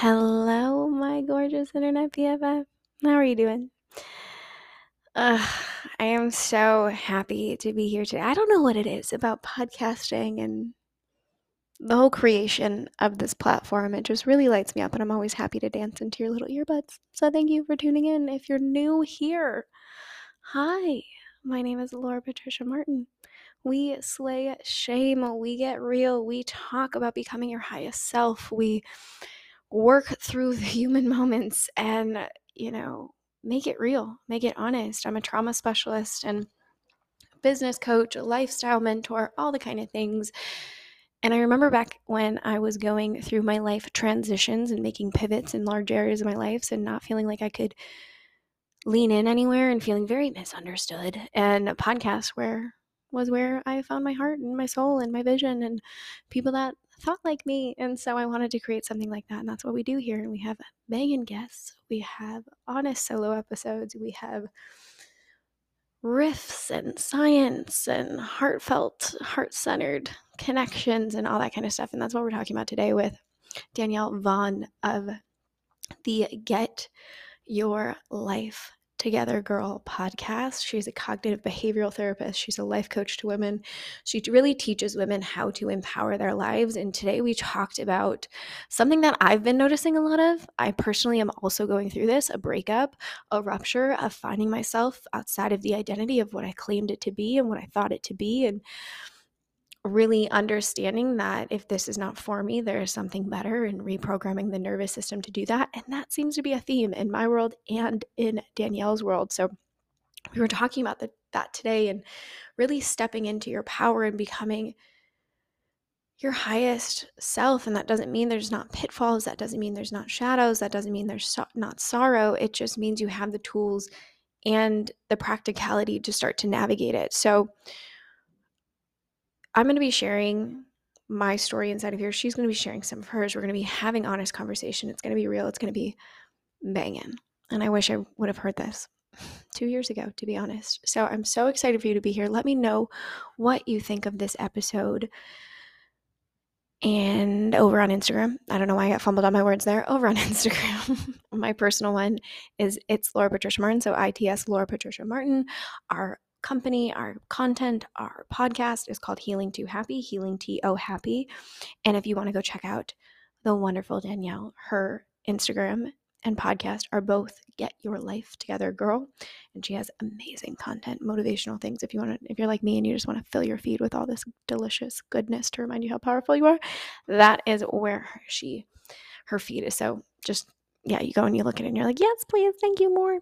Hello, my gorgeous internet BFF. How are you doing? I am so happy to be here today. I don't know what it is about podcasting and the whole creation of this platform. It just really lights me up, and I'm always happy to dance into your little earbuds. So, thank you for tuning in. If you're new here, hi, my name is Laura Patricia Martin. We slay shame, we get real, we talk about becoming your highest self, we work through the human moments and, you know, make it real, make it honest. I'm a trauma specialist and business coach, a lifestyle mentor, all the kind of things. And I remember back when I was going through my life transitions and making pivots in large areas of my life and not feeling like I could lean in anywhere and feeling very misunderstood. And a podcast where was where I found my heart and my soul and my vision and people that thought like me. And so I wanted to create something like that. And that's what we do here. And we have Megan guests, we have honest solo episodes, we have riffs and science and heartfelt, heart centered connections and all that kind of stuff. And that's what we're talking about today with Danielle Vann of the Get Your Life Together Girl podcast. She's a cognitive behavioral therapist. She's a life coach to women. She really teaches women how to empower their lives. And today we talked about something that I've been noticing a lot of. I personally am also going through this a breakup, a rupture of finding myself outside of the identity of what I claimed it to be and what I thought it to be. And really understanding that if this is not for me, there is something better and reprogramming the nervous system to do that. And that seems to be a theme in my world and in Danielle's world. So we were talking about the, that today and really stepping into your power and becoming your highest self. And that doesn't mean there's not pitfalls. That doesn't mean there's not shadows. That doesn't mean there's so- not sorrow. It just means you have the tools and the practicality to start to navigate it. So, I'm going to be sharing my story inside of here. She's going to be sharing some of hers. We're going to be having honest conversation. It's going to be real. It's going to be banging. And I wish I would have heard this two years ago, to be honest. So I'm so excited for you to be here. Let me know what you think of this episode. And over on Instagram, I don't know why I got fumbled on my words there. Over on Instagram, my personal one is it's Laura Patricia Martin. So ITS Laura Patricia Martin. Our company, our content, our podcast is called Healing to Happy, Healing to Happy. And if you want to go check out the wonderful Danielle, her Instagram and podcast are both Get Your Life Together Girl. And she has amazing content, motivational things. If you want to, if you're like me and you just want to fill your feed with all this delicious goodness to remind you how powerful you are, that is where she, her feed is. So just, yeah, you go and you look at it and you're like, yes, please, thank you more.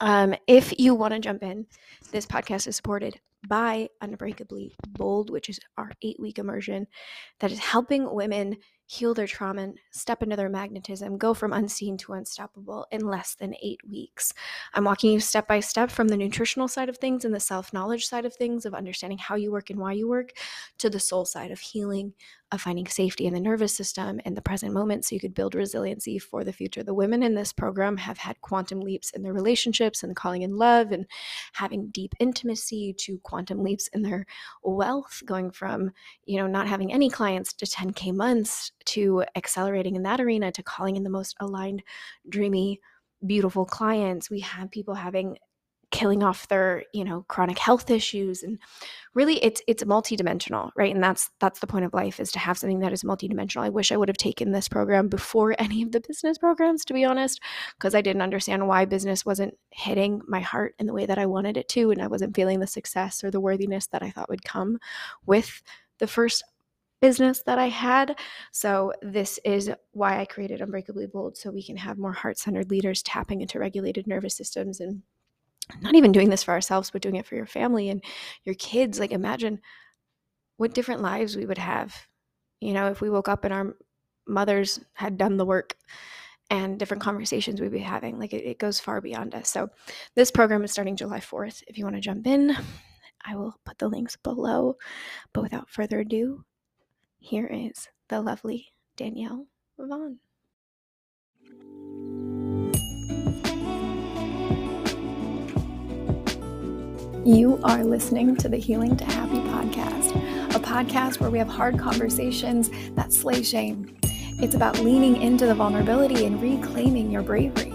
Um, if you want to jump in, this podcast is supported by Unbreakably Bold, which is our eight week immersion that is helping women heal their trauma and step into their magnetism, go from unseen to unstoppable in less than eight weeks. I'm walking you step by step from the nutritional side of things and the self knowledge side of things, of understanding how you work and why you work, to the soul side of healing, of finding safety in the nervous system and the present moment so you could build resiliency for the future. The women in this program have had quantum leaps in their relationships and calling in love and having deep intimacy to quantum leaps in their wealth, going from, you know, not having any clients to 10K months to accelerating in that arena to calling in the most aligned, dreamy, beautiful clients. We have people having killing off their you know chronic health issues and really it's it's multidimensional right and that's that's the point of life is to have something that is multidimensional i wish i would have taken this program before any of the business programs to be honest because i didn't understand why business wasn't hitting my heart in the way that i wanted it to and i wasn't feeling the success or the worthiness that i thought would come with the first business that I had. So, this is why I created Unbreakably Bold so we can have more heart centered leaders tapping into regulated nervous systems and not even doing this for ourselves, but doing it for your family and your kids. Like, imagine what different lives we would have, you know, if we woke up and our mothers had done the work and different conversations we'd be having. Like, it, it goes far beyond us. So, this program is starting July 4th. If you want to jump in, I will put the links below. But without further ado, here is the lovely Danielle Vann. You are listening to the Healing to Happy podcast, a podcast where we have hard conversations that slay shame. It's about leaning into the vulnerability and reclaiming your bravery.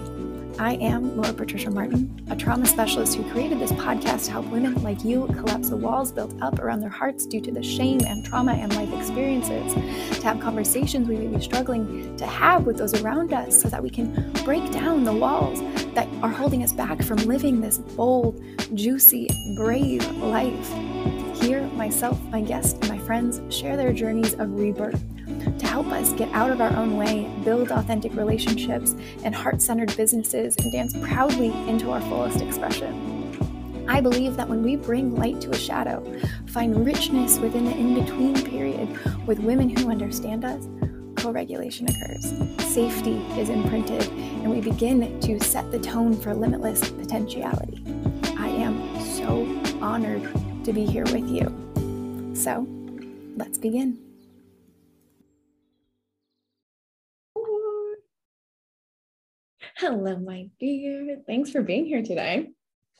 I am Laura Patricia Martin, a trauma specialist who created this podcast to help women like you collapse the walls built up around their hearts due to the shame and trauma and life experiences, to have conversations we may be struggling to have with those around us so that we can break down the walls that are holding us back from living this bold, juicy, brave life. Here, myself, my guests, and my friends share their journeys of rebirth to help us get out of our own way, build authentic relationships and heart centered businesses, and dance proudly into our fullest expression. I believe that when we bring light to a shadow, find richness within the in between period with women who understand us, co regulation occurs. Safety is imprinted, and we begin to set the tone for limitless potentiality. I am so honored to be here with you. So, let's begin. Hello, my dear. Thanks for being here today.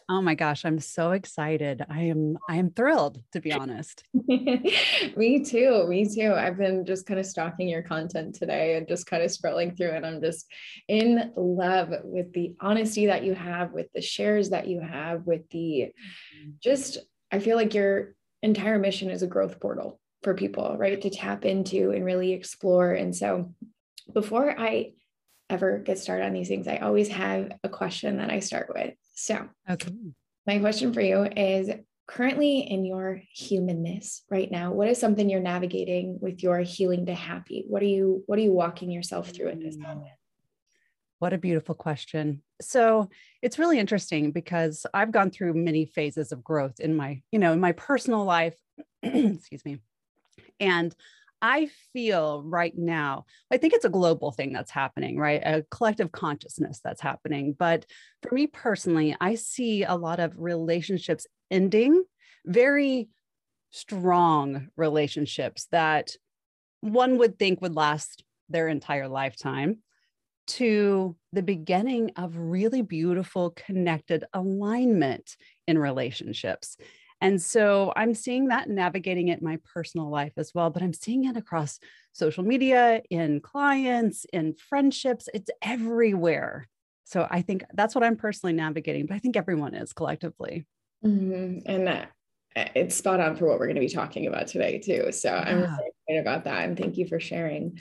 Oh my gosh, I'm so excited. I am I am thrilled to be honest. me too. Me too. I've been just kind of stalking your content today and just kind of scrolling through and I'm just in love with the honesty that you have, with the shares that you have, with the mm-hmm. just I feel like your entire mission is a growth portal for people, right? To tap into and really explore. And so before I ever get started on these things, I always have a question that I start with. So, okay. my question for you is currently in your humanness right now, what is something you're navigating with your healing to happy? What are you what are you walking yourself through at this moment? What a beautiful question. So, it's really interesting because I've gone through many phases of growth in my, you know, in my personal life, excuse me. And I feel right now, I think it's a global thing that's happening, right? A collective consciousness that's happening. But for me personally, I see a lot of relationships ending, very strong relationships that one would think would last their entire lifetime to the beginning of really beautiful connected alignment in relationships. And so I'm seeing that navigating it in my personal life as well, but I'm seeing it across social media, in clients, in friendships. It's everywhere. So I think that's what I'm personally navigating, but I think everyone is collectively. Mm-hmm. And that it's spot on for what we're going to be talking about today too. So yeah. I'm really excited about that. And thank you for sharing.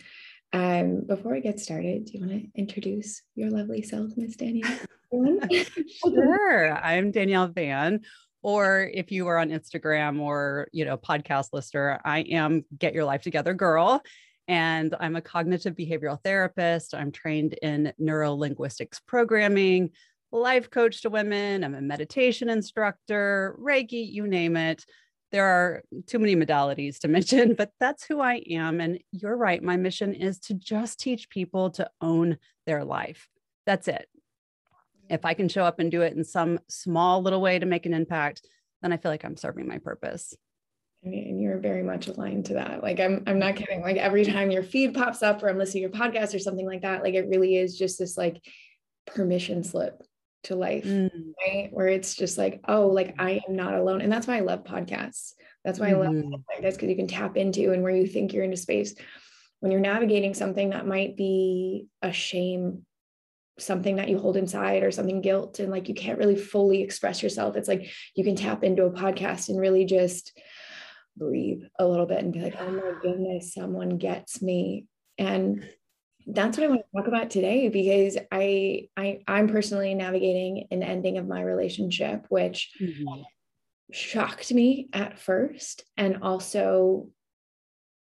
Um, before we get started, do you want to introduce your lovely self, Miss Danielle? sure. I'm Danielle Vann, or if you are on Instagram or, you know, podcast listener, I am Get Your Life Together Girl. And I'm a cognitive behavioral therapist. I'm trained in neuro linguistics programming, life coach to women. I'm a meditation instructor, Reiki, you name it. There are too many modalities to mention, but that's who I am. And you're right. My mission is to just teach people to own their life. That's it if I can show up and do it in some small little way to make an impact, then I feel like I'm serving my purpose. And you're very much aligned to that. Like I'm, I'm not kidding. Like every time your feed pops up or I'm listening to your podcast or something like that, like it really is just this like permission slip to life, mm. right? Where it's just like, oh, like I am not alone. And that's why I love podcasts. That's why mm. I love mm-hmm. this because you can tap into and where you think you're into space when you're navigating something that might be a shame something that you hold inside or something guilt and like you can't really fully express yourself it's like you can tap into a podcast and really just breathe a little bit and be like oh my goodness someone gets me and that's what I want to talk about today because I I I'm personally navigating an ending of my relationship which mm-hmm. shocked me at first and also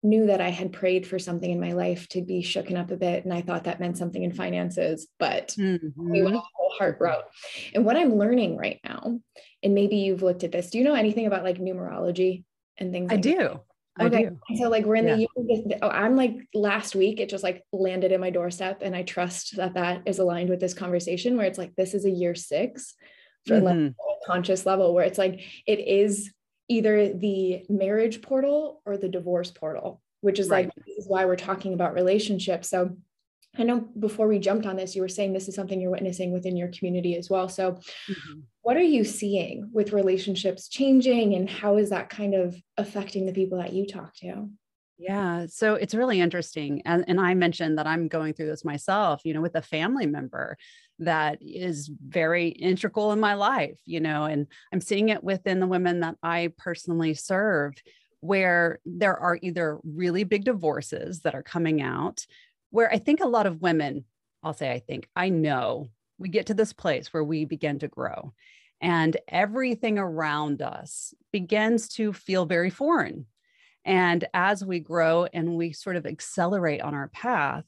knew that I had prayed for something in my life to be shooken up a bit. And I thought that meant something in finances, but mm-hmm. we went a whole hard route. And what I'm learning right now, and maybe you've looked at this, do you know anything about like numerology and things? Like I do. That? I okay. do. So like we're in yeah. the year, oh, I'm like last week, it just like landed in my doorstep. And I trust that that is aligned with this conversation where it's like, this is a year six for mm-hmm. like a conscious level where it's like, it is either the marriage portal or the divorce portal, which is right. like, this is why we're talking about relationships. So I know before we jumped on this, you were saying this is something you're witnessing within your community as well. So, mm-hmm. what are you seeing with relationships changing, and how is that kind of affecting the people that you talk to? Yeah. So it's really interesting. And, and I mentioned that I'm going through this myself, you know, with a family member that is very integral in my life, you know, and I'm seeing it within the women that I personally serve, where there are either really big divorces that are coming out, where I think a lot of women, I'll say, I think, I know we get to this place where we begin to grow and everything around us begins to feel very foreign. And as we grow and we sort of accelerate on our path,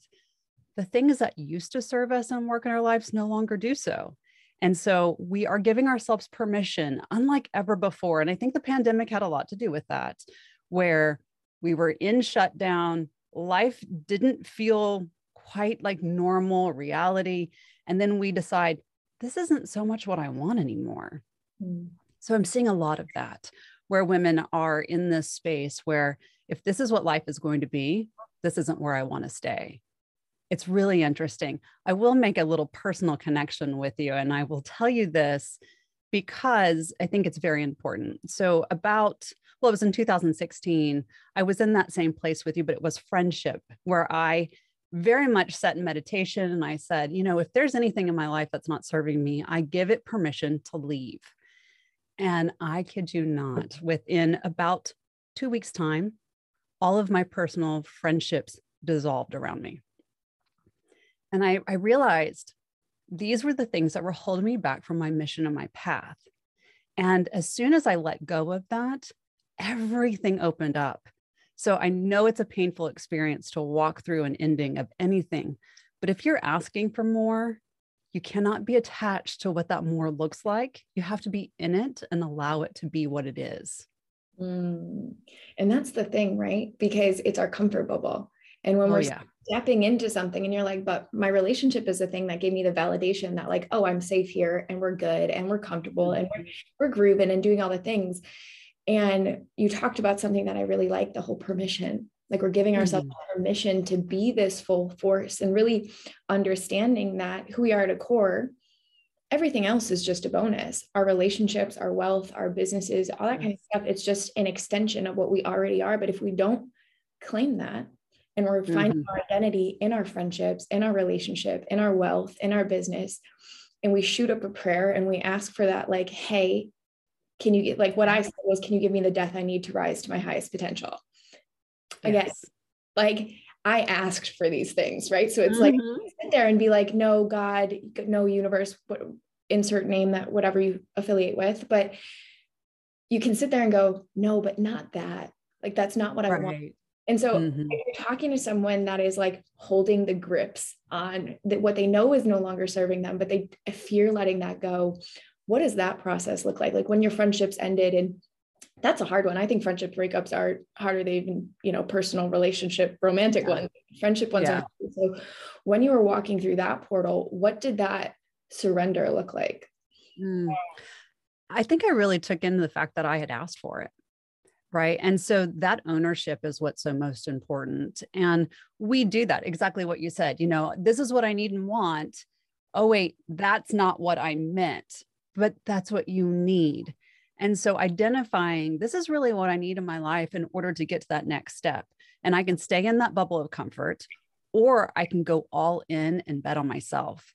the things that used to serve us and work in our lives no longer do so. And so we are giving ourselves permission, unlike ever before. And I think the pandemic had a lot to do with that, where we were in shutdown, life didn't feel quite like normal reality. And then we decide, this isn't so much what I want anymore. Mm. So I'm seeing a lot of that where women are in this space where if this is what life is going to be, this isn't where I want to stay. It's really interesting. I will make a little personal connection with you, and I will tell you this because I think it's very important. So, about, well, it was in 2016, I was in that same place with you, but it was friendship where I very much sat in meditation and I said, you know, if there's anything in my life that's not serving me, I give it permission to leave. And I kid you not, within about two weeks' time, all of my personal friendships dissolved around me. And I, I realized these were the things that were holding me back from my mission and my path. And as soon as I let go of that, everything opened up. So I know it's a painful experience to walk through an ending of anything. But if you're asking for more, you cannot be attached to what that more looks like. You have to be in it and allow it to be what it is. Mm. And that's the thing, right? Because it's our comfort bubble. And when oh, we're yeah. Stepping into something and you're like, but my relationship is the thing that gave me the validation that, like, oh, I'm safe here and we're good and we're comfortable mm-hmm. and we're, we're grooving and doing all the things. And you talked about something that I really like the whole permission like we're giving ourselves mm-hmm. permission to be this full force and really understanding that who we are at a core everything else is just a bonus our relationships our wealth our businesses all that kind of stuff it's just an extension of what we already are but if we don't claim that and we're finding mm-hmm. our identity in our friendships in our relationship in our wealth in our business and we shoot up a prayer and we ask for that like hey can you get like what i said was can you give me the death i need to rise to my highest potential again yes. like i asked for these things right so it's mm-hmm. like sit there and be like no god no universe what insert name that whatever you affiliate with but you can sit there and go no but not that like that's not what right. i want and so mm-hmm. if you're talking to someone that is like holding the grips on that what they know is no longer serving them but they fear letting that go what does that process look like like when your friendships ended and that's a hard one. I think friendship breakups are harder than even, you know, personal relationship, romantic yeah. ones, friendship ones. Yeah. So when you were walking through that portal, what did that surrender look like? Mm. I think I really took in the fact that I had asked for it. Right. And so that ownership is what's so most important. And we do that exactly what you said. You know, this is what I need and want. Oh, wait, that's not what I meant, but that's what you need. And so identifying this is really what I need in my life in order to get to that next step. And I can stay in that bubble of comfort, or I can go all in and bet on myself.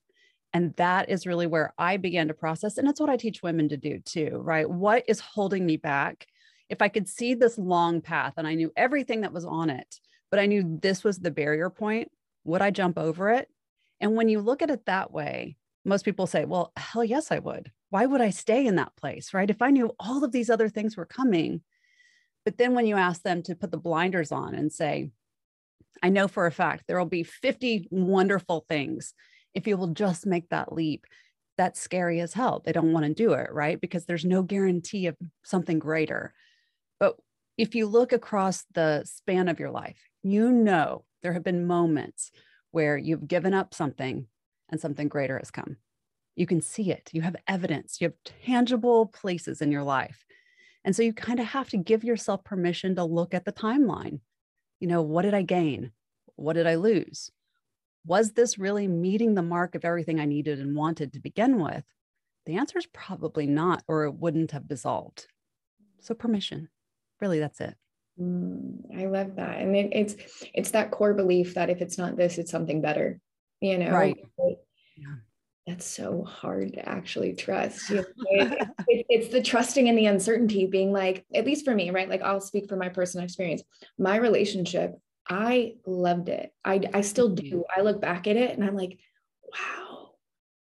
And that is really where I began to process. And it's what I teach women to do too, right? What is holding me back? If I could see this long path and I knew everything that was on it, but I knew this was the barrier point, would I jump over it? And when you look at it that way, most people say, well, hell yes, I would why would I stay in that place? Right. If I knew all of these other things were coming. But then when you ask them to put the blinders on and say, I know for a fact there will be 50 wonderful things if you will just make that leap. That's scary as hell. They don't want to do it, right? Because there's no guarantee of something greater. If you look across the span of your life, you know there have been moments where you've given up something and something greater has come. You can see it. You have evidence. You have tangible places in your life. And so you kind of have to give yourself permission to look at the timeline. You know, what did I gain? What did I lose? Was this really meeting the mark of everything I needed and wanted to begin with? The answer is probably not, or it wouldn't have dissolved. So, permission. Really, that's it. Mm, I love that. And it, it's it's that core belief that if it's not this, it's something better. You know, right. Yeah. That's so hard to actually trust. You know, it, it, it's the trusting and the uncertainty being like, at least for me, right? Like I'll speak from my personal experience. My relationship, I loved it. I, I still do. Mm-hmm. I look back at it and I'm like, wow,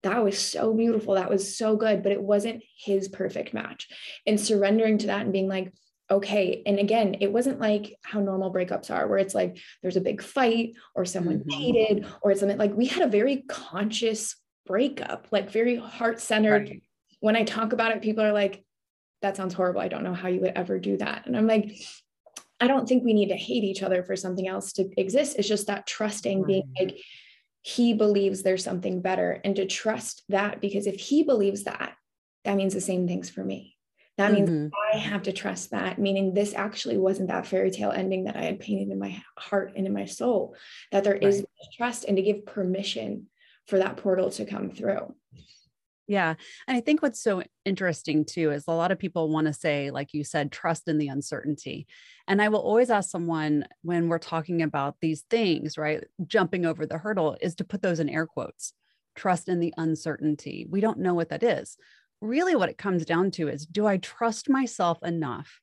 that was so beautiful. That was so good, but it wasn't his perfect match. And surrendering to that and being like, okay. And again, it wasn't like how normal breakups are, where it's like there's a big fight or someone mm-hmm. dated or it's something like we had a very conscious breakup, like very heart centered. Right. When I talk about it, people are like, that sounds horrible. I don't know how you would ever do that. And I'm like, I don't think we need to hate each other for something else to exist. It's just that trusting, right. being like, he believes there's something better, and to trust that because if he believes that, that means the same things for me. That means mm-hmm. I have to trust that, meaning this actually wasn't that fairy tale ending that I had painted in my heart and in my soul, that there right. is trust and to give permission for that portal to come through. Yeah. And I think what's so interesting too is a lot of people want to say, like you said, trust in the uncertainty. And I will always ask someone when we're talking about these things, right? Jumping over the hurdle is to put those in air quotes trust in the uncertainty. We don't know what that is. Really, what it comes down to is do I trust myself enough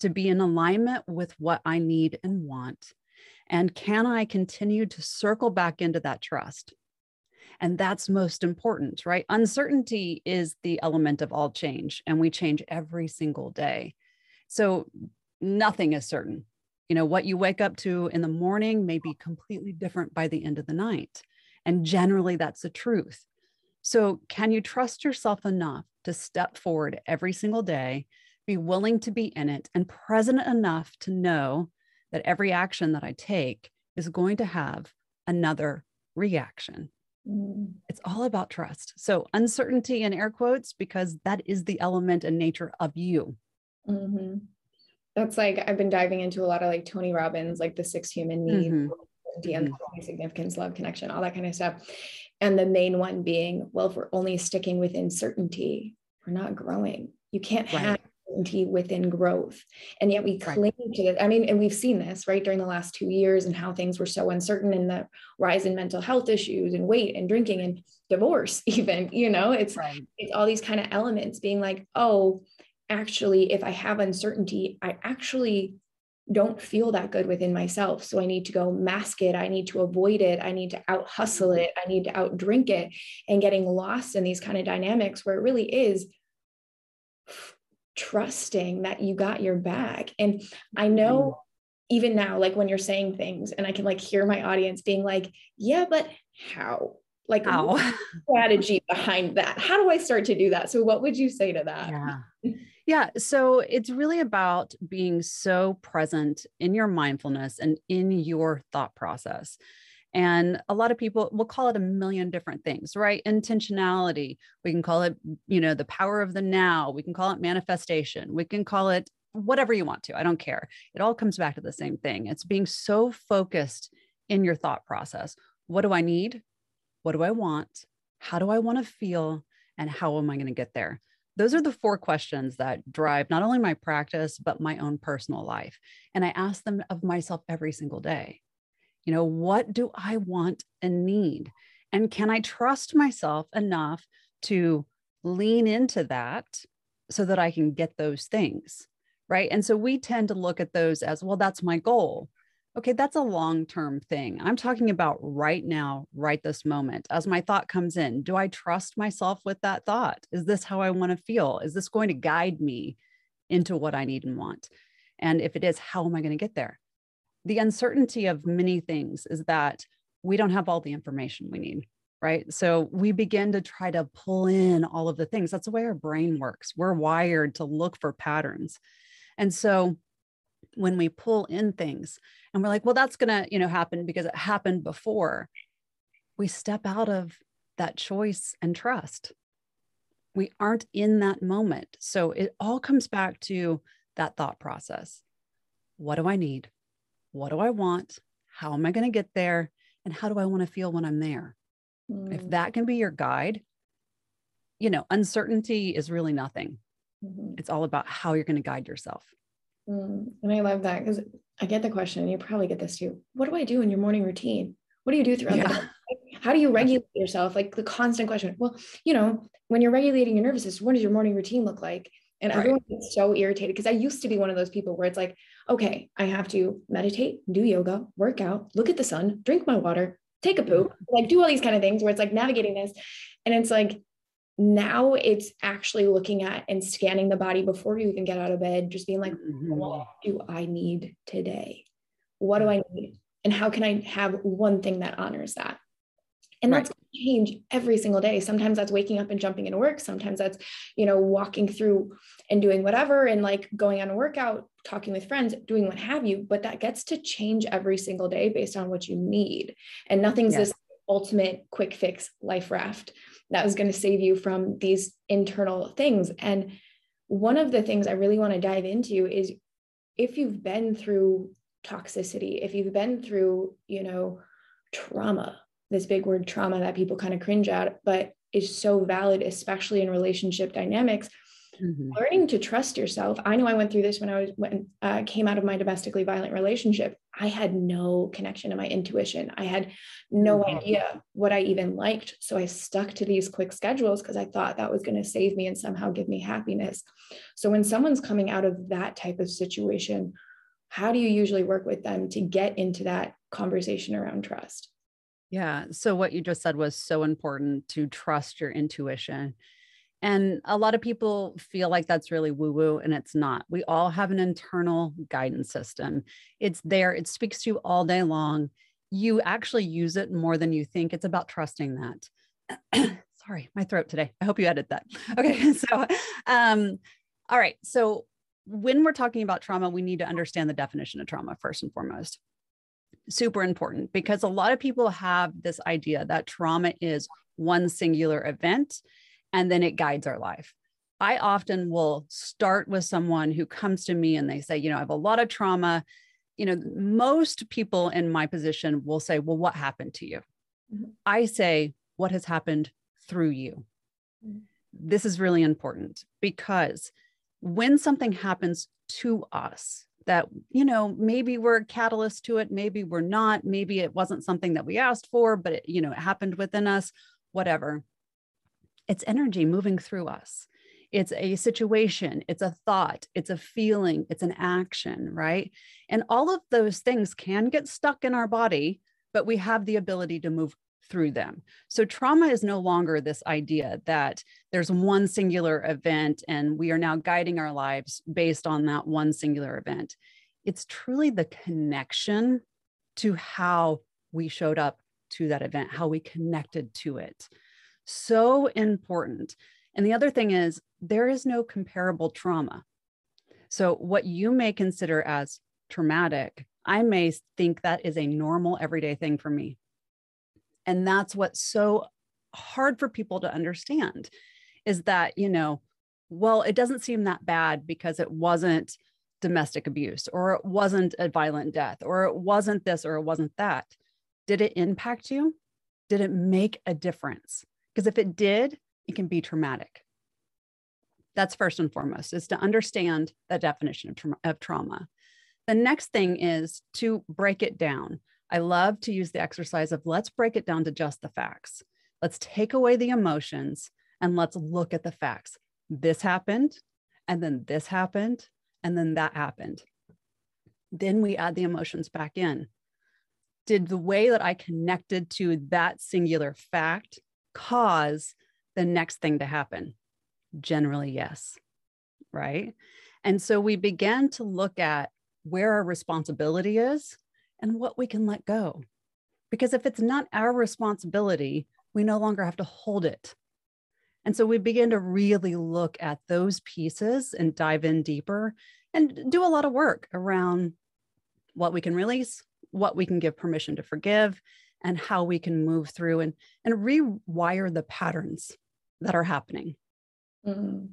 to be in alignment with what I need and want? And can I continue to circle back into that trust? And that's most important, right? Uncertainty is the element of all change, and we change every single day. So nothing is certain. You know, what you wake up to in the morning may be completely different by the end of the night. And generally, that's the truth. So, can you trust yourself enough to step forward every single day, be willing to be in it, and present enough to know that every action that I take is going to have another reaction? Mm. It's all about trust. So, uncertainty in air quotes, because that is the element and nature of you. Mm-hmm. That's like, I've been diving into a lot of like Tony Robbins, like the six human needs, mm-hmm. Mm-hmm. significance, love, connection, all that kind of stuff. And the main one being, well, if we're only sticking within certainty, we're not growing. You can't right. have certainty within growth. And yet we cling right. to it. I mean, and we've seen this right during the last two years and how things were so uncertain and the rise in mental health issues and weight and drinking and divorce, even, you know, it's right. it's all these kind of elements being like, oh, actually, if I have uncertainty, I actually don't feel that good within myself. So I need to go mask it. I need to avoid it. I need to out hustle mm-hmm. it. I need to out drink it and getting lost in these kind of dynamics where it really is trusting that you got your back. And I know mm-hmm. even now, like when you're saying things, and I can like hear my audience being like, yeah, but how? Like how? strategy behind that. How do I start to do that? So what would you say to that? Yeah. Yeah. So it's really about being so present in your mindfulness and in your thought process. And a lot of people will call it a million different things, right? Intentionality. We can call it, you know, the power of the now. We can call it manifestation. We can call it whatever you want to. I don't care. It all comes back to the same thing. It's being so focused in your thought process. What do I need? What do I want? How do I want to feel? And how am I going to get there? Those are the four questions that drive not only my practice, but my own personal life. And I ask them of myself every single day. You know, what do I want and need? And can I trust myself enough to lean into that so that I can get those things? Right. And so we tend to look at those as, well, that's my goal. Okay, that's a long term thing. I'm talking about right now, right this moment. As my thought comes in, do I trust myself with that thought? Is this how I want to feel? Is this going to guide me into what I need and want? And if it is, how am I going to get there? the uncertainty of many things is that we don't have all the information we need right so we begin to try to pull in all of the things that's the way our brain works we're wired to look for patterns and so when we pull in things and we're like well that's going to you know happen because it happened before we step out of that choice and trust we aren't in that moment so it all comes back to that thought process what do i need what do I want? How am I going to get there? And how do I want to feel when I'm there? Mm. If that can be your guide, you know, uncertainty is really nothing. Mm-hmm. It's all about how you're going to guide yourself. Mm, and I love that because I get the question, and you probably get this too. What do I do in your morning routine? What do you do throughout yeah. the day? How do you regulate yourself? Like the constant question. Well, you know, when you're regulating your nervous system, what does your morning routine look like? And right. everyone gets so irritated because I used to be one of those people where it's like, okay, I have to meditate, do yoga, work out, look at the sun, drink my water, take a poop, like do all these kind of things where it's like navigating this. And it's like now it's actually looking at and scanning the body before you even get out of bed, just being like, mm-hmm. what do I need today? What do I need? And how can I have one thing that honors that? And right. that's change every single day. Sometimes that's waking up and jumping into work. Sometimes that's, you know, walking through and doing whatever and like going on a workout, talking with friends, doing what have you. But that gets to change every single day based on what you need. And nothing's yes. this ultimate quick fix life raft that was going to save you from these internal things. And one of the things I really want to dive into is if you've been through toxicity, if you've been through, you know, trauma, this big word trauma that people kind of cringe at, but is so valid, especially in relationship dynamics. Mm-hmm. Learning to trust yourself. I know I went through this when I was when uh, came out of my domestically violent relationship. I had no connection to my intuition. I had no mm-hmm. idea what I even liked. So I stuck to these quick schedules because I thought that was going to save me and somehow give me happiness. So when someone's coming out of that type of situation, how do you usually work with them to get into that conversation around trust? Yeah. So, what you just said was so important to trust your intuition. And a lot of people feel like that's really woo woo, and it's not. We all have an internal guidance system. It's there, it speaks to you all day long. You actually use it more than you think. It's about trusting that. Sorry, my throat today. I hope you edit that. Okay. So, um, all right. So, when we're talking about trauma, we need to understand the definition of trauma first and foremost super important because a lot of people have this idea that trauma is one singular event and then it guides our life. I often will start with someone who comes to me and they say, you know, I have a lot of trauma. You know, most people in my position will say, well, what happened to you? Mm-hmm. I say, what has happened through you? Mm-hmm. This is really important because when something happens to us, that you know maybe we're a catalyst to it maybe we're not maybe it wasn't something that we asked for but it you know it happened within us whatever it's energy moving through us it's a situation it's a thought it's a feeling it's an action right and all of those things can get stuck in our body but we have the ability to move through them. So trauma is no longer this idea that there's one singular event and we are now guiding our lives based on that one singular event. It's truly the connection to how we showed up to that event, how we connected to it. So important. And the other thing is, there is no comparable trauma. So, what you may consider as traumatic, I may think that is a normal everyday thing for me. And that's what's so hard for people to understand is that, you know, well, it doesn't seem that bad because it wasn't domestic abuse or it wasn't a violent death or it wasn't this or it wasn't that. Did it impact you? Did it make a difference? Because if it did, it can be traumatic. That's first and foremost, is to understand the definition of, tra- of trauma. The next thing is to break it down. I love to use the exercise of let's break it down to just the facts. Let's take away the emotions and let's look at the facts. This happened, and then this happened, and then that happened. Then we add the emotions back in. Did the way that I connected to that singular fact cause the next thing to happen? Generally, yes. Right. And so we began to look at where our responsibility is and what we can let go. Because if it's not our responsibility, we no longer have to hold it. And so we begin to really look at those pieces and dive in deeper and do a lot of work around what we can release, what we can give permission to forgive, and how we can move through and, and rewire the patterns that are happening. Mm.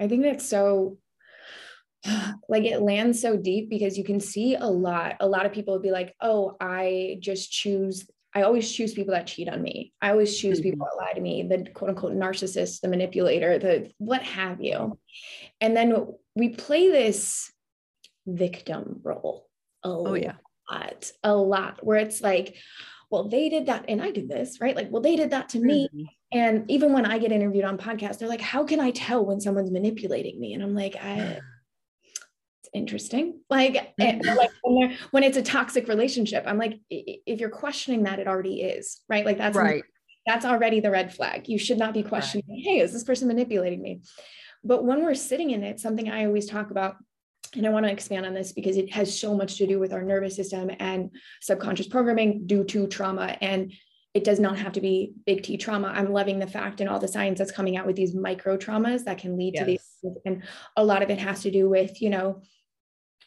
I think that's so like it lands so deep because you can see a lot a lot of people would be like oh i just choose i always choose people that cheat on me i always choose mm-hmm. people that lie to me the quote unquote narcissist the manipulator the what have you and then we play this victim role a oh, yeah. lot, a lot, where it's like, well, they did that and I did this, right? Like, well, they did that to me. Mm-hmm. And even when I get interviewed on podcasts, they're like, how can I tell when someone's manipulating me? And I'm like, I, it's interesting. Like, eh, mm-hmm. like when, when, it's a toxic relationship, I'm like, if you're questioning that, it already is, right? Like that's right. That's already the red flag. You should not be questioning, right. hey, is this person manipulating me? But when we're sitting in it, something I always talk about and I want to expand on this because it has so much to do with our nervous system and subconscious programming due to trauma. And it does not have to be big T trauma. I'm loving the fact and all the science that's coming out with these micro traumas that can lead yes. to these. And a lot of it has to do with, you know,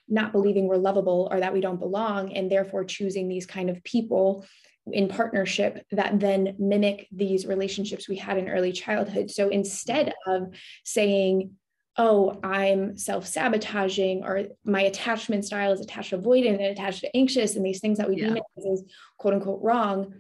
not believing we're lovable or that we don't belong, and therefore choosing these kind of people in partnership that then mimic these relationships we had in early childhood. So instead of saying, oh, I'm self sabotaging, or my attachment style is attached to avoidant and attached to anxious, and these things that we yeah. demonize as quote unquote wrong,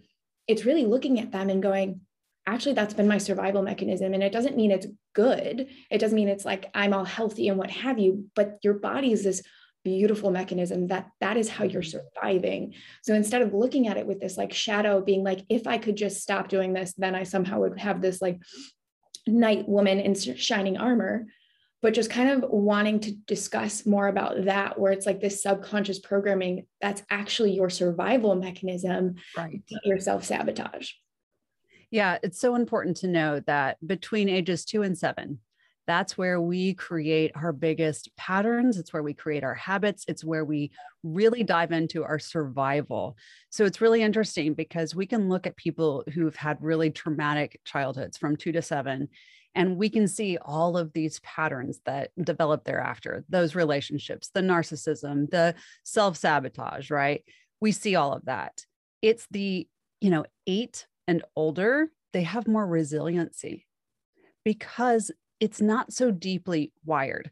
it's really looking at them and going, actually, that's been my survival mechanism. And it doesn't mean it's good. It doesn't mean it's like I'm all healthy and what have you, but your body is this beautiful mechanism that that is how you're mm-hmm. surviving so instead of looking at it with this like shadow being like if i could just stop doing this then i somehow would have this like knight woman in shining armor but just kind of wanting to discuss more about that where it's like this subconscious programming that's actually your survival mechanism right your self-sabotage yeah it's so important to know that between ages two and seven that's where we create our biggest patterns. It's where we create our habits. It's where we really dive into our survival. So it's really interesting because we can look at people who've had really traumatic childhoods from two to seven, and we can see all of these patterns that develop thereafter those relationships, the narcissism, the self sabotage, right? We see all of that. It's the, you know, eight and older, they have more resiliency because it's not so deeply wired.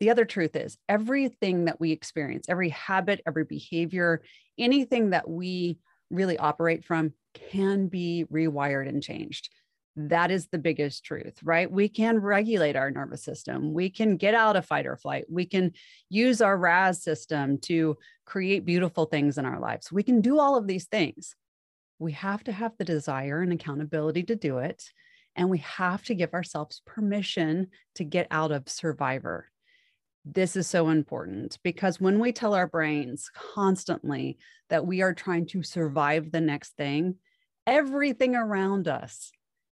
The other truth is, everything that we experience, every habit, every behavior, anything that we really operate from can be rewired and changed. That is the biggest truth, right? We can regulate our nervous system. We can get out of fight or flight. We can use our RAS system to create beautiful things in our lives. We can do all of these things. We have to have the desire and accountability to do it. And we have to give ourselves permission to get out of survivor. This is so important because when we tell our brains constantly that we are trying to survive the next thing, everything around us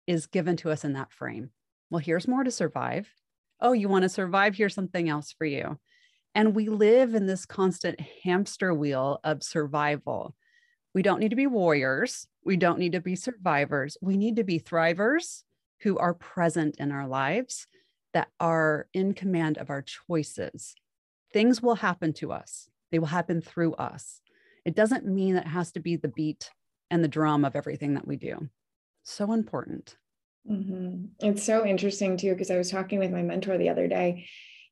is given to us in that frame. Well, here's more to survive. Oh, you want to survive? Here's something else for you. And we live in this constant hamster wheel of survival. We don't need to be warriors. We don't need to be survivors. We need to be thrivers who are present in our lives that are in command of our choices. Things will happen to us, they will happen through us. It doesn't mean that it has to be the beat and the drum of everything that we do. So important. Mm-hmm. It's so interesting too, because I was talking with my mentor the other day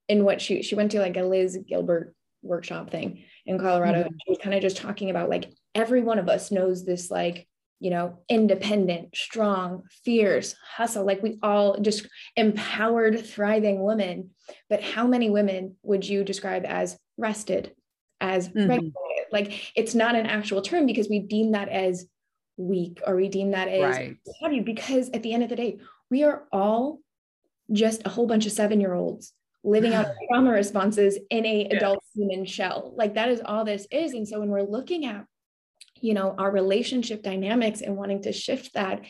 in what she she went to like a Liz Gilbert workshop thing in Colorado. Mm-hmm. She was kind of just talking about like every one of us knows this like you know, independent, strong, fierce, hustle, like we all just empowered, thriving women. But how many women would you describe as rested, as mm-hmm. regulated? Like it's not an actual term because we deem that as weak or we deem that as right. heavy because at the end of the day, we are all just a whole bunch of seven year olds living out trauma responses in a yeah. adult human shell. Like that is all this is. And so when we're looking at you know our relationship dynamics and wanting to shift that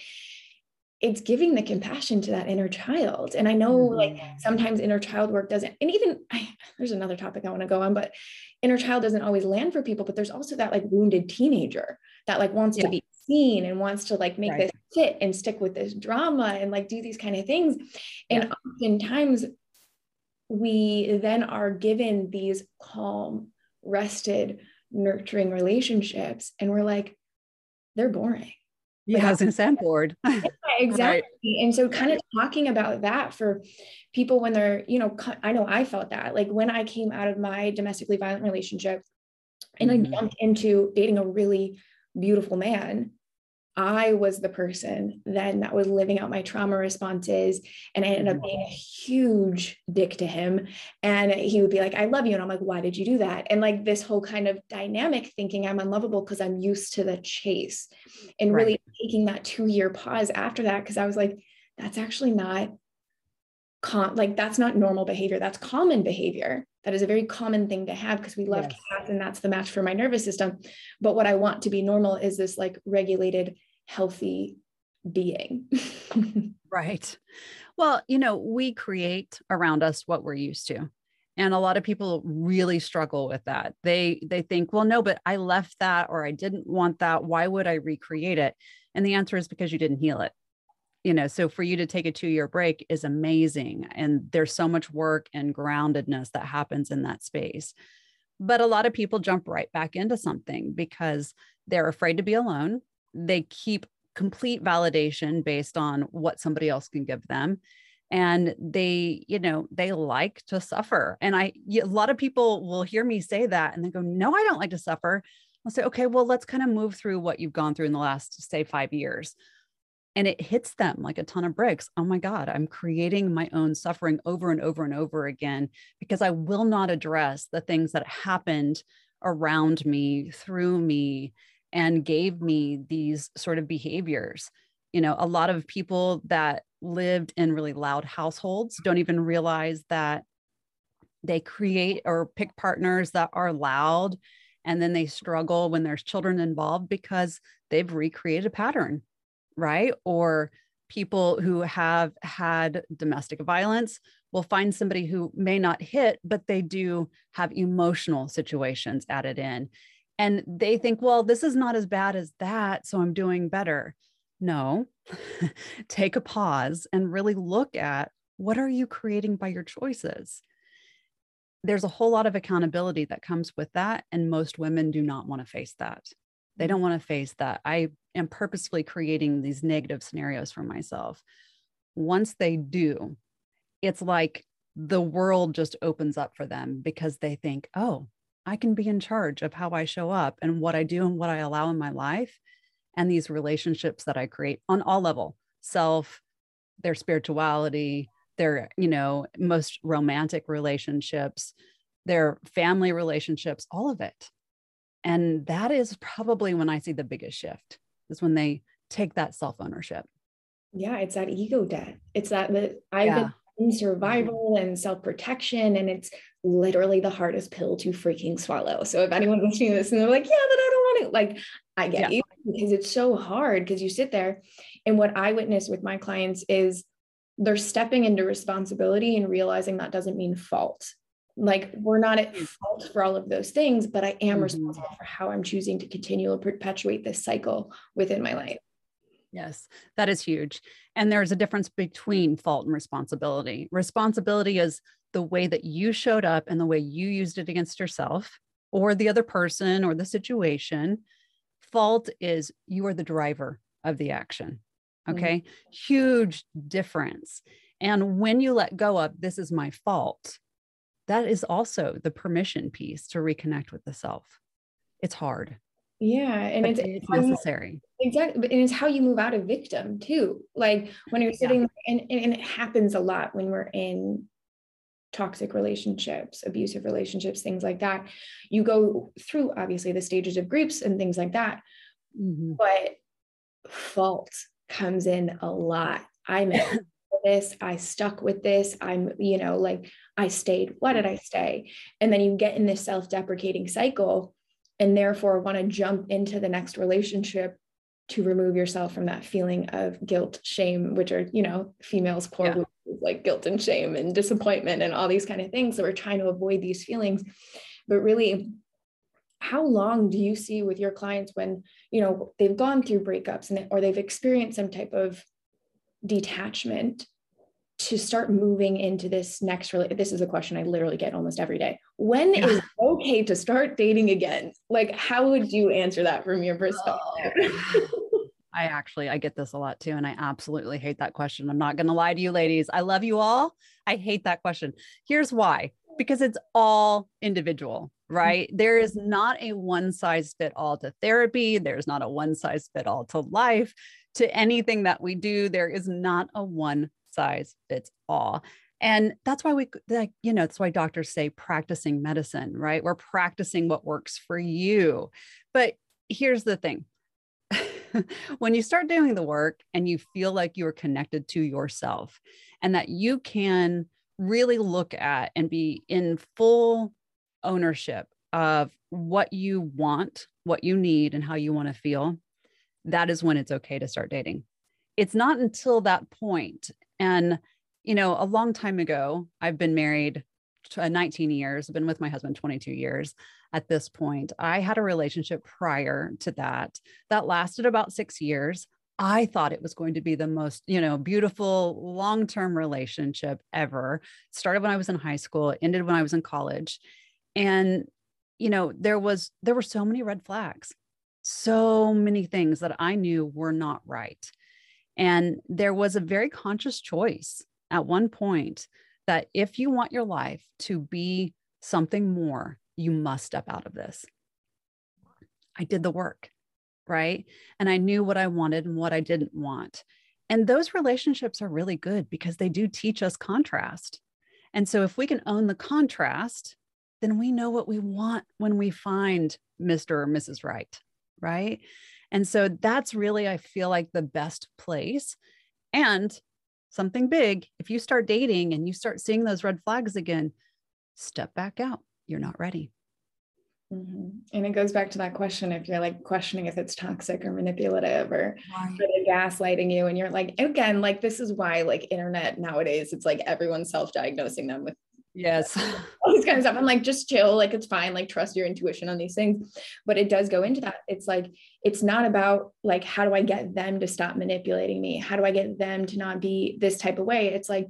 it's giving the compassion to that inner child and i know mm-hmm. like sometimes inner child work doesn't and even I, there's another topic i want to go on but inner child doesn't always land for people but there's also that like wounded teenager that like wants yeah. to be seen and wants to like make right. this fit and stick with this drama and like do these kind of things and yeah. oftentimes we then are given these calm rested nurturing relationships and we're like they're boring yeah, like, I was sound bored. yeah, exactly. Right. And so kind of talking about that for people when they're, you know, I know I felt that like when I came out of my domestically violent relationship and mm-hmm. I jumped into dating a really beautiful man, I was the person then that was living out my trauma responses. And I ended up being a huge dick to him. And he would be like, I love you. And I'm like, why did you do that? And like this whole kind of dynamic thinking I'm unlovable because I'm used to the chase and right. really taking that two year pause after that. Cause I was like, that's actually not com- like that's not normal behavior. That's common behavior. That is a very common thing to have because we love yes. cats and that's the match for my nervous system. But what I want to be normal is this like regulated healthy being. right. Well, you know, we create around us what we're used to. And a lot of people really struggle with that. They they think, "Well, no, but I left that or I didn't want that. Why would I recreate it?" And the answer is because you didn't heal it. You know, so for you to take a 2-year break is amazing and there's so much work and groundedness that happens in that space. But a lot of people jump right back into something because they're afraid to be alone. They keep complete validation based on what somebody else can give them and they you know they like to suffer. And i a lot of people will hear me say that and they go no i don't like to suffer. I'll say okay well let's kind of move through what you've gone through in the last say 5 years and it hits them like a ton of bricks oh my god i'm creating my own suffering over and over and over again because i will not address the things that happened around me through me and gave me these sort of behaviors. You know, a lot of people that lived in really loud households don't even realize that they create or pick partners that are loud and then they struggle when there's children involved because they've recreated a pattern, right? Or people who have had domestic violence will find somebody who may not hit, but they do have emotional situations added in and they think, well, this is not as bad as that. So I'm doing better. No, take a pause and really look at what are you creating by your choices? There's a whole lot of accountability that comes with that. And most women do not want to face that. They don't want to face that. I am purposefully creating these negative scenarios for myself. Once they do, it's like the world just opens up for them because they think, oh, I can be in charge of how I show up and what I do and what I allow in my life and these relationships that I create on all level, self, their spirituality, their, you know, most romantic relationships, their family relationships, all of it. And that is probably when I see the biggest shift is when they take that self ownership. Yeah, it's that ego debt. It's that that I've yeah. been in mm-hmm. survival and self protection, and it's literally the hardest pill to freaking swallow. So if anyone's listening to this and they're like, yeah, but I don't want it, like I get yeah. you because it's so hard because you sit there. And what I witness with my clients is they're stepping into responsibility and realizing that doesn't mean fault. Like we're not at mm. fault for all of those things, but I am mm-hmm. responsible for how I'm choosing to continue to perpetuate this cycle within my life. Yes, that is huge. And there's a difference between fault and responsibility. Responsibility is the way that you showed up and the way you used it against yourself or the other person or the situation. Fault is you are the driver of the action. Mm-hmm. Okay. Mm-hmm. Huge difference. And when you let go of this is my fault, that is also the permission piece to reconnect with the self. It's hard. Yeah. And it's, it's necessary. exactly. And it's how you move out of victim too. Like when you're sitting yeah. and, and it happens a lot when we're in toxic relationships, abusive relationships, things like that. You go through obviously the stages of groups and things like that. Mm-hmm. But fault comes in a lot. I'm this, I stuck with this. I'm, you know, like I stayed. Why did I mm. stay? And then you get in this self deprecating cycle and therefore want to jump into the next relationship to remove yourself from that feeling of guilt, shame, which are, you know, females' core yeah like guilt and shame and disappointment and all these kind of things. So we're trying to avoid these feelings. But really, how long do you see with your clients when you know they've gone through breakups and or they've experienced some type of detachment to start moving into this next really this is a question i literally get almost every day When yeah. is okay to start dating again like how would you answer that from your perspective oh. I actually I get this a lot too and I absolutely hate that question. I'm not going to lie to you ladies. I love you all. I hate that question. Here's why. Because it's all individual. right? Mm-hmm. There is not a one size fit all to therapy. There's not a one size fit all to life, to anything that we do. There is not a one size fits all. And that's why we, like, you know, that's why doctors say practicing medicine, right? We're practicing what works for you. But here's the thing when you start doing the work and you feel like you're connected to yourself and that you can really look at and be in full ownership of what you want, what you need, and how you want to feel, that is when it's okay to start dating. It's not until that point. And, you know, a long time ago, I've been married uh, 19 years, I've been with my husband 22 years at this point. I had a relationship prior to that that lasted about six years. I thought it was going to be the most, you know, beautiful long-term relationship ever. Started when I was in high school, ended when I was in college. And you know, there was there were so many red flags. So many things that I knew were not right. And there was a very conscious choice at one point that if you want your life to be something more, you must step out of this. I did the work, right? And I knew what I wanted and what I didn't want. And those relationships are really good because they do teach us contrast. And so if we can own the contrast, then we know what we want when we find Mr. or Mrs. Right, right? And so that's really, I feel like, the best place. And something big, if you start dating and you start seeing those red flags again, step back out. You're not ready. Mm-hmm. And it goes back to that question if you're like questioning if it's toxic or manipulative or right. gaslighting you, and you're like, again, like this is why like internet nowadays, it's like everyone's self-diagnosing them with yes all this kind of stuff. I'm like, just chill, like it's fine, like trust your intuition on these things. But it does go into that. It's like it's not about like how do I get them to stop manipulating me? How do I get them to not be this type of way? It's like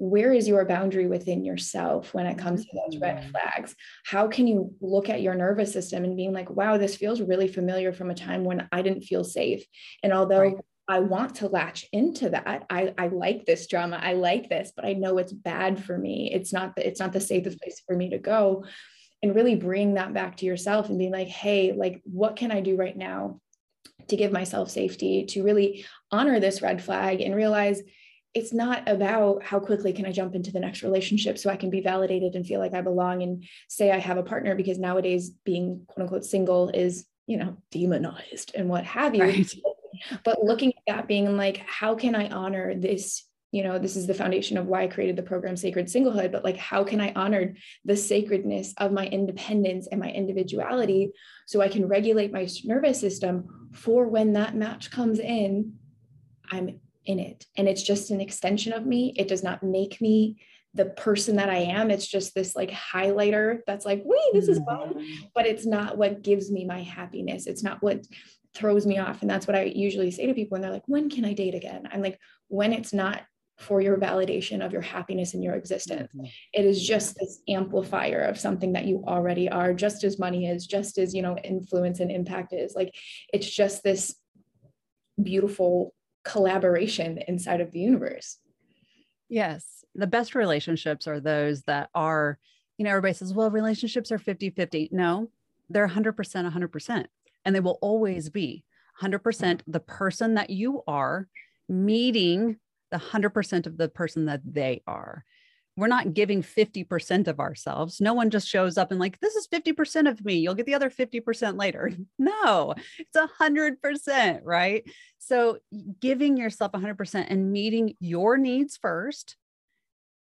where is your boundary within yourself when it comes to those red mm. flags how can you look at your nervous system and being like wow this feels really familiar from a time when i didn't feel safe and although right. I want to latch into that. I, I like this drama. I like this but i know it's bad for me. It's not the, it's not the safest mm-hmm. place for me to go. And really bring that back to yourself and being like hey like what can i do right now to give myself safety to really honor this red flag and realize it's not about how quickly can I jump into the next relationship so I can be validated and feel like I belong and say I have a partner because nowadays being quote unquote single is, you know, demonized and what have you. Right. But looking at that being like, how can I honor this? You know, this is the foundation of why I created the program Sacred Singlehood, but like, how can I honor the sacredness of my independence and my individuality so I can regulate my nervous system for when that match comes in? I'm in it. And it's just an extension of me. It does not make me the person that I am. It's just this like highlighter that's like, wait, this is fun. Mm-hmm. But it's not what gives me my happiness. It's not what throws me off. And that's what I usually say to people when they're like, when can I date again? I'm like, when it's not for your validation of your happiness and your existence. Mm-hmm. It is just this amplifier of something that you already are, just as money is, just as, you know, influence and impact is. Like it's just this beautiful collaboration inside of the universe. Yes. The best relationships are those that are, you know, everybody says, well, relationships are 50 50. No, they're 100% 100%. And they will always be 100% the person that you are meeting the 100% of the person that they are we're not giving 50% of ourselves. No one just shows up and like, this is 50% of me. You'll get the other 50% later. No, it's a hundred percent, right? So giving yourself hundred percent and meeting your needs first,